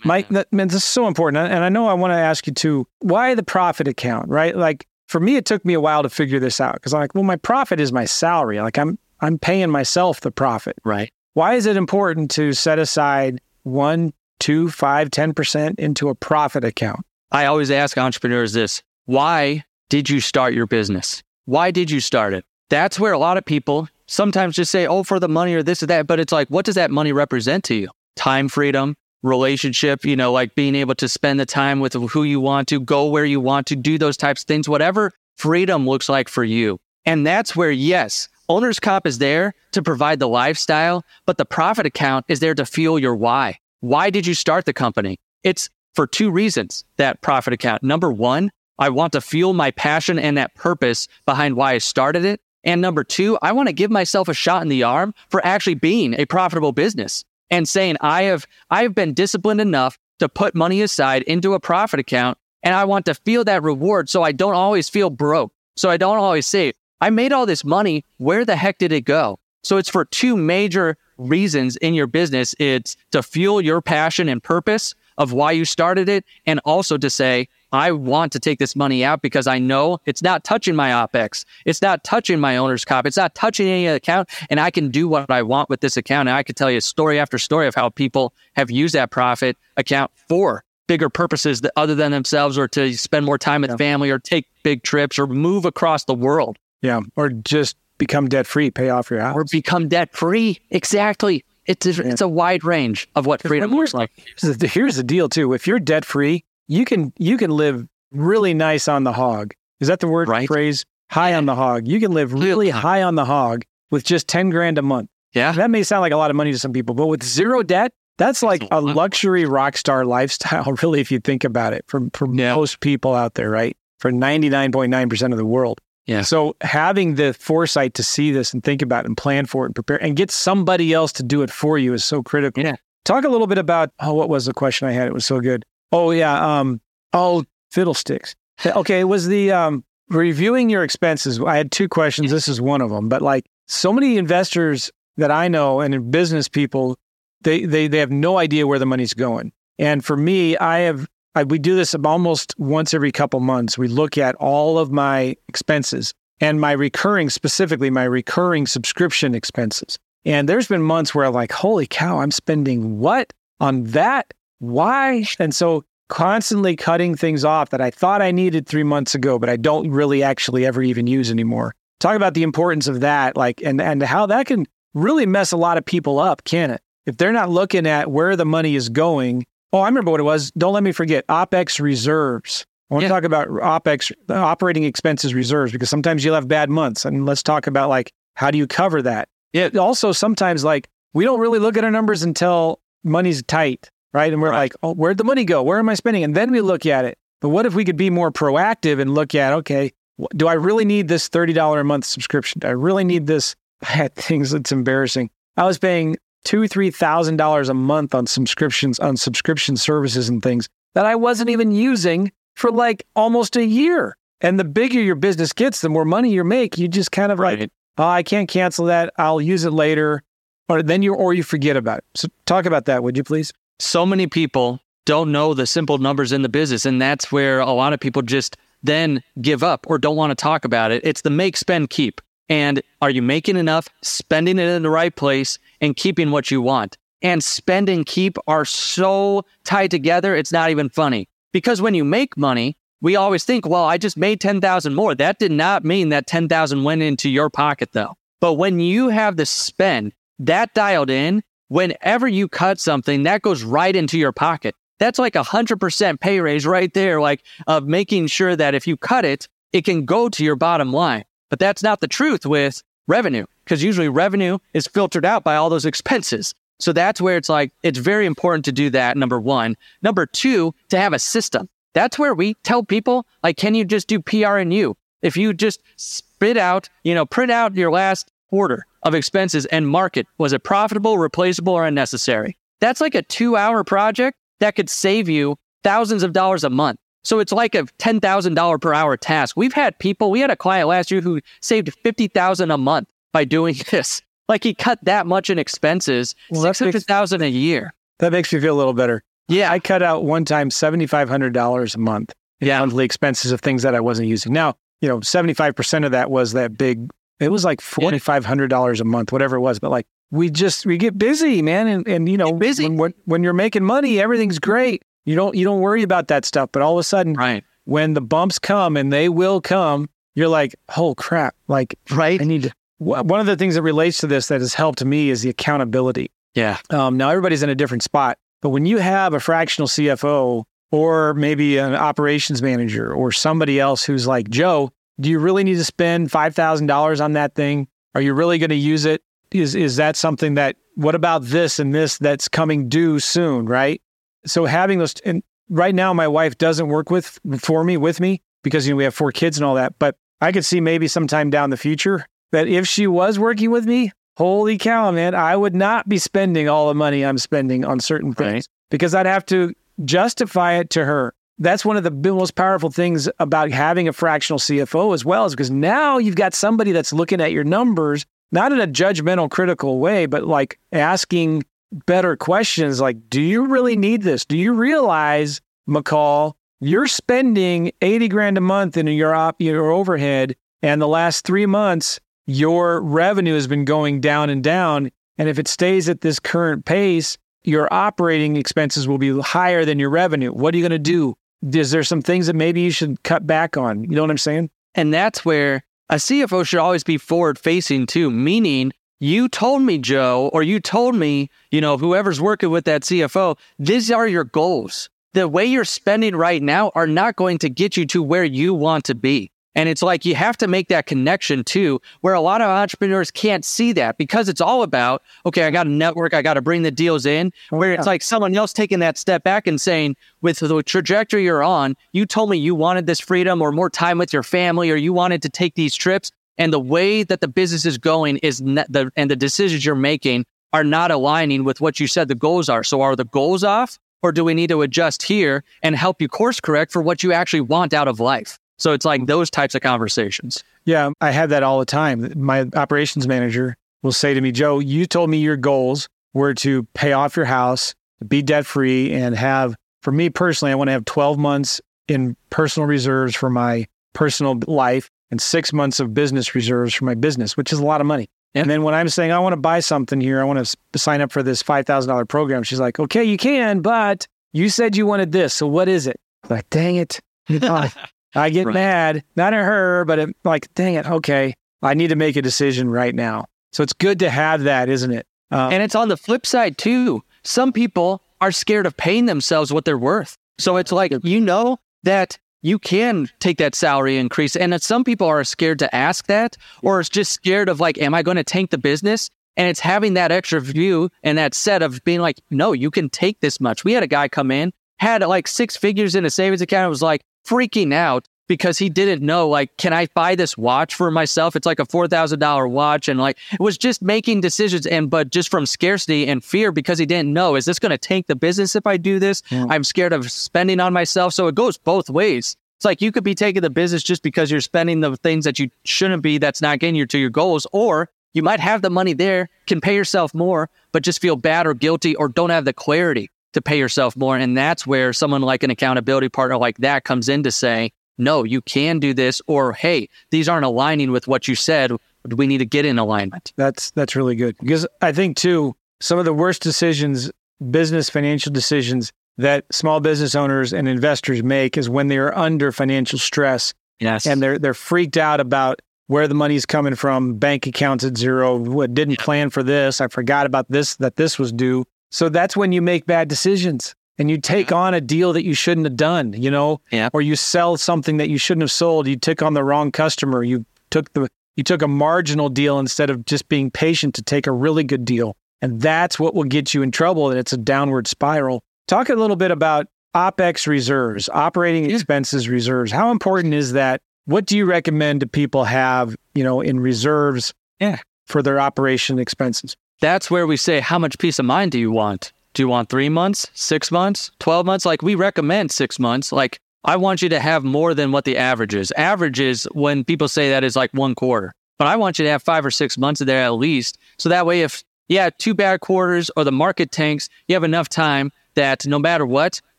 Mike, that, man, this is so important. And I know I want to ask you too, why the profit account, right? Like for me, it took me a while to figure this out because I'm like, well, my profit is my salary. Like I'm, I'm paying myself the profit. Right. Why is it important to set aside one, two, five, ten percent into a profit account? I always ask entrepreneurs this why did you start your business? Why did you start it? That's where a lot of people sometimes just say, oh, for the money or this or that. But it's like, what does that money represent to you? Time freedom, relationship, you know, like being able to spend the time with who you want to, go where you want to, do those types of things, whatever freedom looks like for you. And that's where, yes, owner's comp is there to provide the lifestyle, but the profit account is there to fuel your why. Why did you start the company? It's for two reasons, that profit account. Number one, I want to fuel my passion and that purpose behind why I started it. And number two, I want to give myself a shot in the arm for actually being a profitable business and saying, I have, I have been disciplined enough to put money aside into a profit account. And I want to feel that reward so I don't always feel broke. So I don't always say, I made all this money. Where the heck did it go? So it's for two major reasons in your business. It's to fuel your passion and purpose of why you started it, and also to say, I want to take this money out because I know it's not touching my OPEX. It's not touching my owner's comp. It's not touching any account. And I can do what I want with this account. And I could tell you story after story of how people have used that profit account for bigger purposes that other than themselves or to spend more time with yeah. family or take big trips or move across the world. Yeah. Or just become debt free, pay off your house. Or become debt free. Exactly. It's a, it's a wide range of what freedom looks like. Here's the, here's the deal too. If you're debt free, you can you can live really nice on the hog. Is that the word right. phrase? High on the hog. You can live really high on the hog with just 10 grand a month. Yeah. That may sound like a lot of money to some people, but with zero debt, that's like a luxury rock star lifestyle, really, if you think about it, for, for yeah. most people out there, right? For 99.9% of the world. Yeah. So having the foresight to see this and think about it and plan for it and prepare and get somebody else to do it for you is so critical. Yeah. Talk a little bit about oh, what was the question I had? It was so good. Oh yeah. Um. Oh, fiddlesticks. Okay, it was the um reviewing your expenses. I had two questions. This is one of them. But like so many investors that I know and business people, they they they have no idea where the money's going. And for me, I have I, we do this almost once every couple months. We look at all of my expenses and my recurring, specifically my recurring subscription expenses. And there's been months where I'm like, holy cow, I'm spending what on that? Why? And so constantly cutting things off that I thought I needed three months ago, but I don't really actually ever even use anymore. Talk about the importance of that, like, and, and how that can really mess a lot of people up, can it? If they're not looking at where the money is going Oh, I remember what it was. Don't let me forget OPEX reserves. I want yeah. to talk about OPEX, operating expenses reserves, because sometimes you'll have bad months. And let's talk about like, how do you cover that? Yeah. Also, sometimes like we don't really look at our numbers until money's tight, right? And we're right. like, oh, where'd the money go? Where am I spending? And then we look at it. But what if we could be more proactive and look at, okay, do I really need this $30 a month subscription? Do I really need this? I had things that's embarrassing. I was paying two, three thousand dollars a month on subscriptions on subscription services and things that I wasn't even using for like almost a year. And the bigger your business gets, the more money you make. You just kind of right. like, oh, I can't cancel that. I'll use it later. Or then you or you forget about it. So talk about that, would you please? So many people don't know the simple numbers in the business. And that's where a lot of people just then give up or don't want to talk about it. It's the make, spend, keep. And are you making enough, spending it in the right place, and keeping what you want? And spend and keep are so tied together, it's not even funny. Because when you make money, we always think, well, I just made 10,000 more. That did not mean that 10,000 went into your pocket though. But when you have the spend, that dialed in, whenever you cut something, that goes right into your pocket. That's like a hundred percent pay raise right there, like of making sure that if you cut it, it can go to your bottom line. But that's not the truth with revenue, because usually revenue is filtered out by all those expenses. So that's where it's like, it's very important to do that. Number one. Number two, to have a system. That's where we tell people, like, can you just do PR and you? If you just spit out, you know, print out your last quarter of expenses and mark it. Was it profitable, replaceable, or unnecessary? That's like a two hour project that could save you thousands of dollars a month. So it's like a $10,000 per hour task. We've had people, we had a client last year who saved 50,000 a month by doing this. Like he cut that much in expenses, Well, that makes- 600,000 a year. That makes me feel a little better. Yeah. I cut out one time $7,500 a month in Yeah. monthly expenses of things that I wasn't using. Now, you know, 75% of that was that big, it was like $4,500 a month, whatever it was. But like, we just, we get busy, man. And, and you know, Get busy. When, when, when you're making money, everything's great. You don't, you don't worry about that stuff. But all of a sudden, Right. when the bumps come and they will come, you're like, oh crap. Like, Right. I need to. One of the things that relates to this that has helped me is the accountability. Yeah. Um, now everybody's in a different spot, but when you have a fractional CFO or maybe an operations manager or somebody else who's like, Joe, do you really need to spend five thousand dollars on that thing? Are you really going to use it? Is is that something that? What about this and this that's coming due soon? Right. So having those, and right now my wife doesn't work with for me with me because you know we have four kids and all that. But I could see maybe sometime down the future that if she was working with me, holy cow, man, I would not be spending all the money I'm spending on certain things Right. because I'd have to justify it to her. That's one of the most powerful things about having a fractional CFO as well, is because now you've got somebody that's looking at your numbers, not in a judgmental, critical way, but like asking better questions like, do you really need this? Do you realize, McCall, you're spending 80 grand a month in your op, your overhead, and the last three months, your revenue has been going down and down. And if it stays at this current pace, your operating expenses will be higher than your revenue. What are you going to do? Is there some things that maybe you should cut back on? You know what I'm saying? And that's where a CFO should always be forward facing too, meaning you told me, Joe, or you told me, you know, whoever's working with that CFO, these are your goals. The way you're spending right now are not going to get you to where you want to be. And it's like you have to make that connection too, where a lot of entrepreneurs can't see that because it's all about, okay, I got a network, I got to bring the deals in, oh, where it's like someone else taking that step back and saying, with the trajectory you're on, you told me you wanted this freedom or more time with your family, or you wanted to take these trips. And the way that the business is going is the, and the decisions you're making are not aligning with what you said the goals are. So are the goals off or do we need to adjust here and help you course correct for what you actually want out of life? So it's like those types of conversations. Yeah, I have that all the time. My operations manager will say to me, Joe, you told me your goals were to pay off your house, be debt free, and have, for me personally, I want to have 12 months in personal reserves for my personal life and six months of business reserves for my business, which is a lot of money. And then when I'm saying I want to buy something here, I want to sign up for this $5,000 program, she's like, okay, you can, but you said you wanted this. So what is it? Like, dang it. Oh, I get Right. mad, not at her, but it, like, dang it. Okay. I need to make a decision right now. So it's good to have that, isn't it? Uh, And it's on the flip side too. Some people are scared of paying themselves what they're worth. So it's like, you know that you can take that salary increase. And that some people are scared to ask that, or it's just scared of like, am I going to tank the business? And it's having that extra view and that set of being like, no, you can take this much. We had a guy come in, had like six figures in a savings account, and was like freaking out because he didn't know, like, can I buy this watch for myself? It's like a $4,000 watch. And like, it was just making decisions. And, but just from scarcity and fear because he didn't know, is this going to tank the business if I do this? Yeah. I'm scared of spending on myself. So it goes both ways. It's like you could be taking the business just because you're spending the things that you shouldn't be, that's not getting you to your goals, or you might have the money there, can pay yourself more, but just feel bad or guilty or don't have the clarity to pay yourself more. And that's where someone like an accountability partner like that comes in to say, no, you can do this, or hey, these aren't aligning with what you said. We need to get in alignment. That's that's really good because I think too some of the worst decisions, business financial decisions that small business owners and investors make is when they are under financial stress Yes. and they're they're freaked out about where the money's coming from, bank accounts at zero, what didn't plan for this, I forgot about this that this was due. So that's when you make bad decisions and you take on a deal that you shouldn't have done, you know, Yeah. or you sell something that you shouldn't have sold. You took on the wrong customer. You took the you took a marginal deal instead of just being patient to take a really good deal. And that's what will get you in trouble. And it's a downward spiral. Talk a little bit about OPEX reserves, operating expenses reserves. How important is that? What do you recommend to people have, you know, in reserves Yeah. for their operation expenses? That's where we say, how much peace of mind do you want? Do you want three months, six months, 12 months? Like we recommend six months. Like I want you to have more than what the average is. Average is when people say that is like one quarter, but I want you to have five or six months of there at least. So that way, if yeah, two bad quarters or the market tanks, you have enough time that no matter what,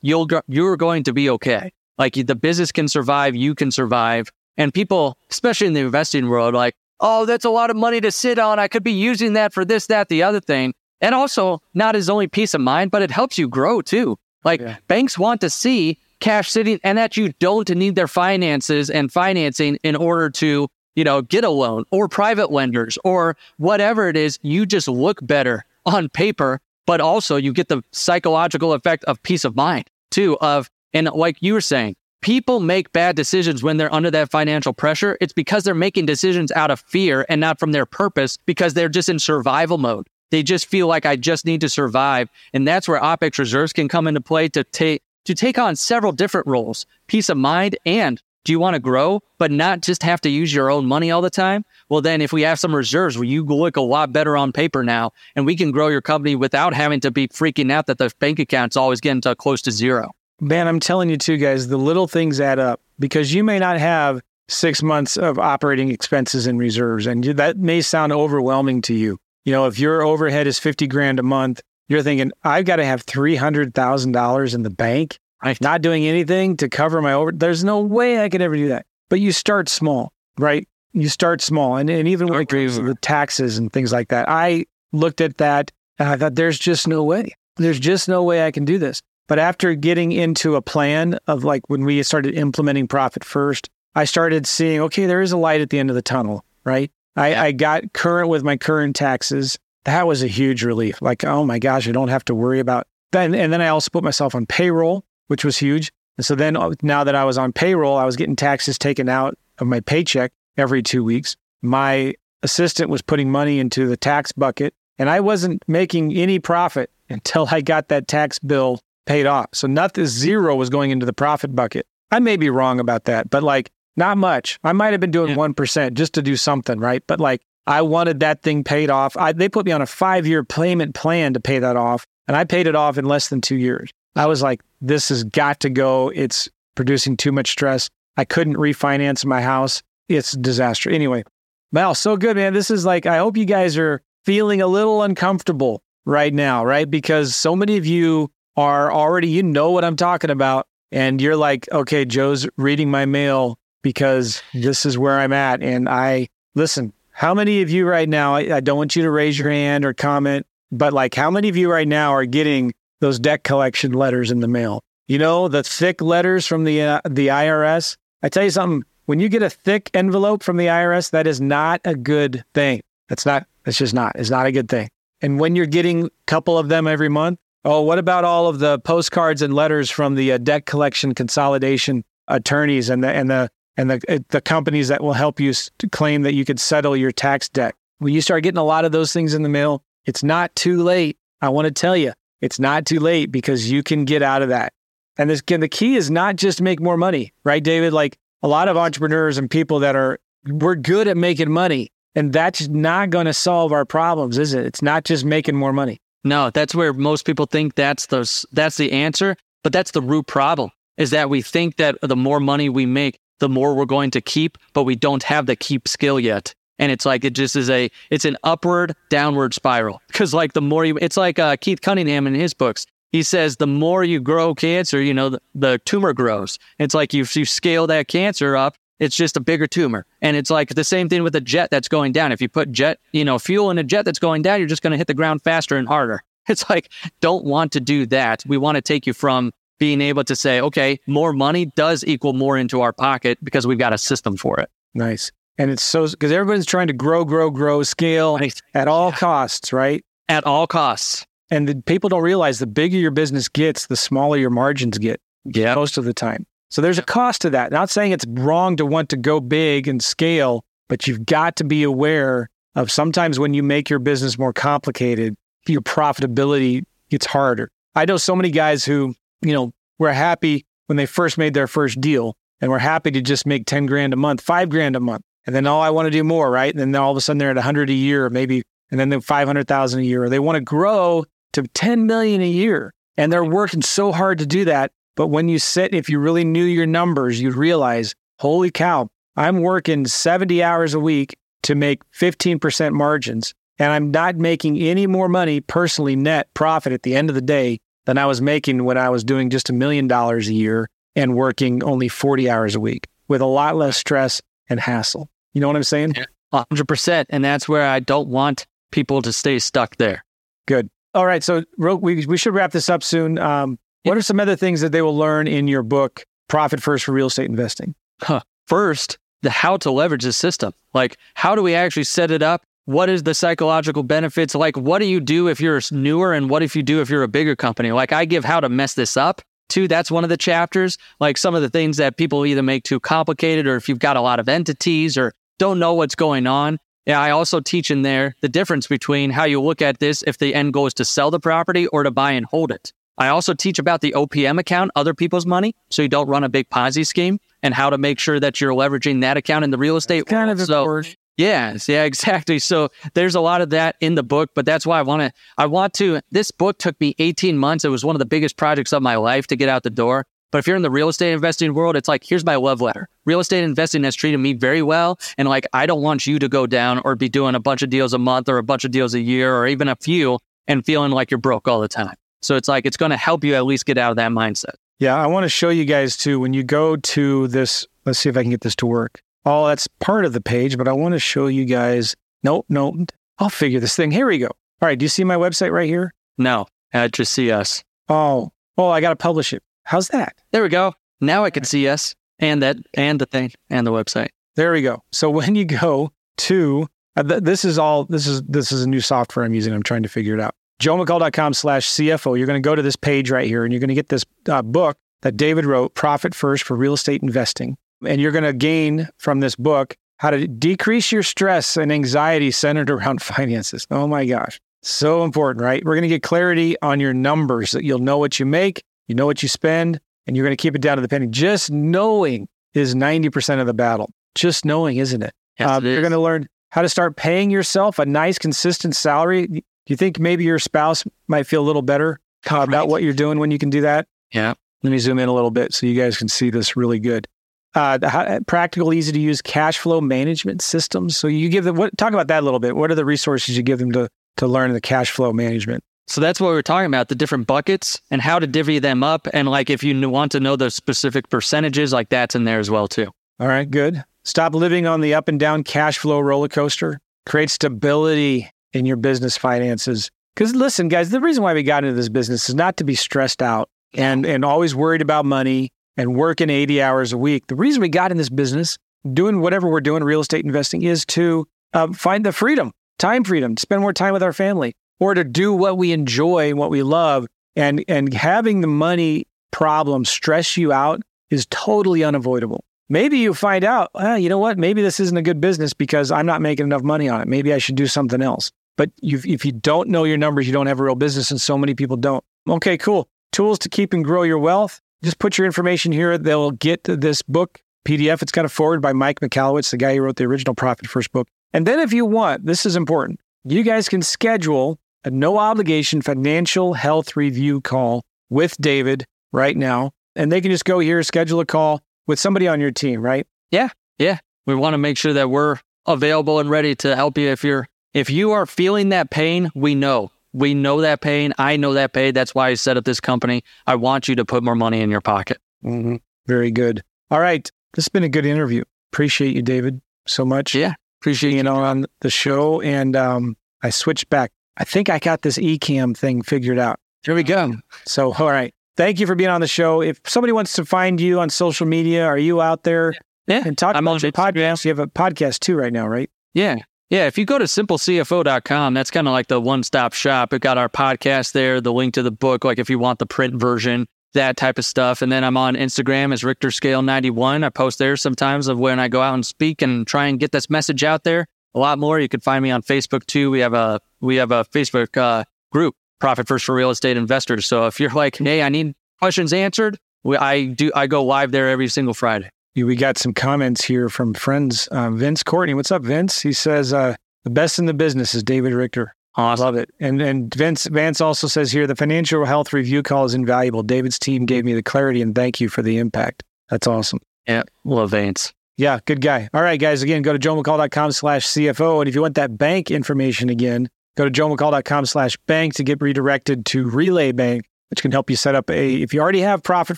you'll you're going to be okay. Like the business can survive, you can survive, and people, especially in the investing world, like oh, that's a lot of money to sit on. I could be using that for this, that, the other thing. And also, not as only peace of mind, but it helps you grow too. Like Yeah. banks want to see cash sitting and that you don't need their finances and financing in order to, you know, get a loan or private lenders or whatever it is. You just look better on paper, but also you get the psychological effect of peace of mind too. Of, and like you were saying, people make bad decisions when they're under that financial pressure. It's because they're making decisions out of fear and not from their purpose because they're just in survival mode. They just feel like I just need to survive. And that's where OPEX reserves can come into play to take, to take on several different roles, peace of mind and do you want to grow, but not just have to use your own money all the time? Well, then if we have some reserves where you look a lot better on paper now and we can grow your company without having to be freaking out that the bank account's always getting to close to zero. Man, I'm telling you too, guys, the little things add up because you may not have six months of operating expenses and reserves, and that may sound overwhelming to you. You know, if your overhead is 50 grand a month, you're thinking, I've got to have $300,000 in the bank, Right. not doing anything to cover my over. There's no way I could ever do that. But you start small, right? You start small. And, and even when it comes to with the taxes and things like that, I looked at that and I thought, there's just no way. There's just no way I can do this. But after getting into a plan of like when we started implementing profit first, I started seeing, okay, there is a light at the end of the tunnel, right? I, I got current with my current taxes. That was a huge relief. Like, oh my gosh, I don't have to worry about that. And then I also put myself on payroll, which was huge. And so then uh, now that I was on payroll, I was getting taxes taken out of my paycheck every two weeks. My assistant was putting money into the tax bucket, and I wasn't making any profit until I got that tax bill paid off. So nothing zero was going into the profit bucket. I may be wrong about that, but like not much. I might have been doing Yeah. one just to do something, right? But like I wanted that thing paid off. I, they put me on a five year payment plan to pay that off, and I paid it off in less than two years. I was like, this has got to go. It's producing too much stress. I couldn't refinance my house. It's a disaster. Anyway, Mal, so good, man. This is like, I hope you guys are feeling a little uncomfortable right now, right? Because so many of you are already, you know what I'm talking about. And you're like, okay, Joe's reading my mail because this is where I'm at. And I, listen, how many of you right now, I, I don't want you to raise your hand or comment, but like, how many of you right now are getting those debt collection letters in the mail? You know, the thick letters from the, uh, the IRS. I tell you something, when you get a thick envelope from the IRS, that is not a good thing. That's not, it's just not, it's not a good thing. And when you're getting a couple of them every month, oh, what about all of the postcards and letters from the uh, debt collection consolidation attorneys and the, and the, and the, uh, the companies that will help you to claim that you could settle your tax debt? When you start getting a lot of those things in the mail, it's not too late. I want to tell you, it's not too late because you can get out of that. And this, again, the key is not just make more money, right, David? Like a lot of entrepreneurs and people that are, we're good at making money. And that's not going to solve our problems, is it? It's not just making more money. No, that's where most people think that's the that's the answer, but that's the root problem. Is that we think that the more money we make, the more we're going to keep, but we don't have the keep skill yet. And it's like it just is a it's an upward downward spiral because like the more you it's like uh, Keith Cunningham in his books. He says the more you grow cancer, you know the, the tumor grows. It's like you you scale that cancer up, it's just a bigger tumor. And it's like the same thing with a jet that's going down. If you put jet, you know, fuel in a jet that's going down, you're just going to hit the ground faster and harder. It's like, don't want to do that. We want to take you from being able to say, okay, more money does equal more into our pocket because we've got a system for it. Nice. And it's so, because everybody's trying to grow, grow, grow, scale at all costs, right? At all costs. And the, people don't realize the bigger your business gets, the smaller your margins get Yeah. most of the time. So there's a cost to that. Not saying it's wrong to want to go big and scale, but you've got to be aware of sometimes when you make your business more complicated, your profitability gets harder. I know so many guys who, you know, were happy when they first made their first deal and were happy to just make 10 grand a month, five grand a month. And then, oh, I want to do more, right? And then all of a sudden they're at 100 a year, maybe, and then they're 500,000 a year, or they want to grow to 10 million a year. And they're working so hard to do that. But when you sit, if you really knew your numbers, you'd realize, holy cow, I'm working 70 hours a week to make 15% margins. And I'm not making any more money personally net profit at the end of the day than I was making when I was doing just a million dollars a year and working only 40 hours a week with a lot less stress and hassle. You know what I'm saying? Yeah. 100%. And that's where I don't want people to stay stuck there. Good. All right. So we, we should wrap this up soon. Um, what are some other things that they will learn in your book, Profit First for Real Estate Investing? Huh. First, the how to leverage the system. Like, how do we actually set it up? What is the psychological benefits? Like, what do you do if you're newer and what if you do if you're a bigger company? Like, I give how to mess this up too. That's one of the chapters. Like, some of the things that people either make too complicated or if you've got a lot of entities or don't know what's going on. Yeah, I also teach in there the difference between how you look at this if the end goal is to sell the property or to buy and hold it. I also teach about the OPM account, other people's money, so you don't run a big Ponzi scheme, and how to make sure that you're leveraging that account in the real estate. That's kind world. of so, important. Yes, yeah, exactly. So there's a lot of that in the book, but that's why I want to. I want to. This book took me 18 months. It was one of the biggest projects of my life to get out the door. But if you're in the real estate investing world, it's like, here's my love letter. Real estate investing has treated me very well. And like, I don't want you to go down or be doing a bunch of deals a month or a bunch of deals a year or even a few and feeling like you're broke all the time. So it's like, it's going to help you at least get out of that mindset. Yeah. I want to show you guys too, when you go to this, let's see if I can get this to work. Oh, that's part of the page, but I want to show you guys. Nope, nope. I'll figure this thing. Here we go. All right. Do you see my website right here? No, I just see us. Oh, oh, I got to publish it. How's that? There we go. Now I can see us and that and the thing and the website. There we go. So when you go to uh, th- this is all this is this is a new software I'm using. I'm trying to figure it out. joemccall.com slash CFO. You're going to go to this page right here and you're going to get this uh, book that David wrote, Profit First for Real Estate Investing. And you're going to gain from this book how to decrease your stress and anxiety centered around finances. Oh my gosh. So important, right? We're going to get clarity on your numbers that you'll know what you make, you know what you spend, and you're going to keep it down to the penny. Just knowing is 90% of the battle. Just knowing, isn't it? Yes, uh, it you're going to learn how to start paying yourself a nice, consistent salary. You think maybe your spouse might feel a little better right. about what you're doing when you can do that? Yeah. Let me zoom in a little bit so you guys can see this really good. Uh, how, practical, easy to use cash flow management systems. So you give them what? Talk about that a little bit. What are the resources you give them to to learn the cash flow management? So that's what we are talking about the different buckets and how to divvy them up. And like if you want to know the specific percentages, like that's in there as well, too. All right, good. Stop living on the up and down cash flow roller coaster. Create stability in your business finances. Because listen, guys, the reason why we got into this business is not to be stressed out and, and always worried about money and working 80 hours a week. The reason we got in this business, doing whatever we're doing, real estate investing, is to uh, find the freedom, time freedom, to spend more time with our family, or to do what we enjoy, and what we love. And, and having the money problem stress you out is totally unavoidable. Maybe you find out, ah, you know what? Maybe this isn't a good business because I'm not making enough money on it. Maybe I should do something else. But if you don't know your numbers, you don't have a real business, and so many people don't. Okay, cool. Tools to keep and grow your wealth. Just put your information here. They'll get this book PDF. It's got a forward by Mike Michalowicz, the guy who wrote the original Profit First book. And then, if you want, this is important. You guys can schedule a no obligation financial health review call with David right now. And they can just go here, schedule a call with somebody on your team, right? Yeah. Yeah. We want to make sure that we're available and ready to help you if you're if you are feeling that pain, we know. We know that pain. I know that pain. That's why I set up this company. I want you to put more money in your pocket. Mm-hmm. Very good. All right. This has been a good interview. Appreciate you, David, so much. Yeah. Appreciate you know on the show. And um, I switched back I think I got this Ecamm thing figured out. Here we go. So, all right. Thank you for being on the show. If somebody wants to find you on social media, are you out there? Yeah. And talk I'm about your podcast. You have a podcast too right now, right? Yeah. Yeah. If you go to simplecfo.com, that's kind of like the one stop shop. We've got our podcast there, the link to the book, like if you want the print version, that type of stuff. And then I'm on Instagram as Richter Scale 91. I post there sometimes of when I go out and speak and try and get this message out there a lot more. You can find me on Facebook too. We have a we have a Facebook uh, group, Profit First for Real Estate Investors. So if you're like, hey, I need questions answered, we, I do. I go live there every single Friday. We got some comments here from friends. Uh, Vince Courtney, what's up, Vince? He says uh, the best in the business is David Richter. Awesome. Love it. And and Vince Vance also says here the financial health review call is invaluable. David's team gave me the clarity and thank you for the impact. That's awesome. Yeah, love Vance. Yeah, good guy. All right, guys. Again, go to joemccall.com slash CFO. And if you want that bank information again, go to joemccall.com slash bank to get redirected to Relay Bank, which can help you set up a, if you already have Profit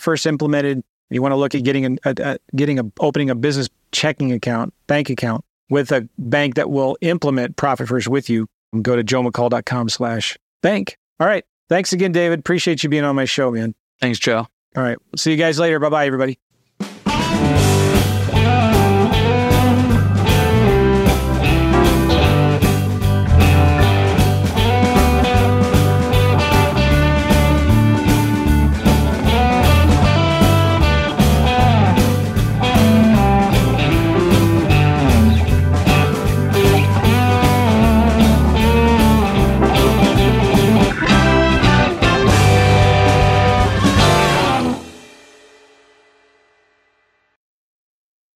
First implemented, you want to look at getting a, a, getting a, opening a business checking account, bank account with a bank that will implement Profit First with you, go to joemccall.com slash bank. All right. Thanks again, David. Appreciate you being on my show, man. Thanks, Joe. All right. See you guys later. Bye bye, everybody.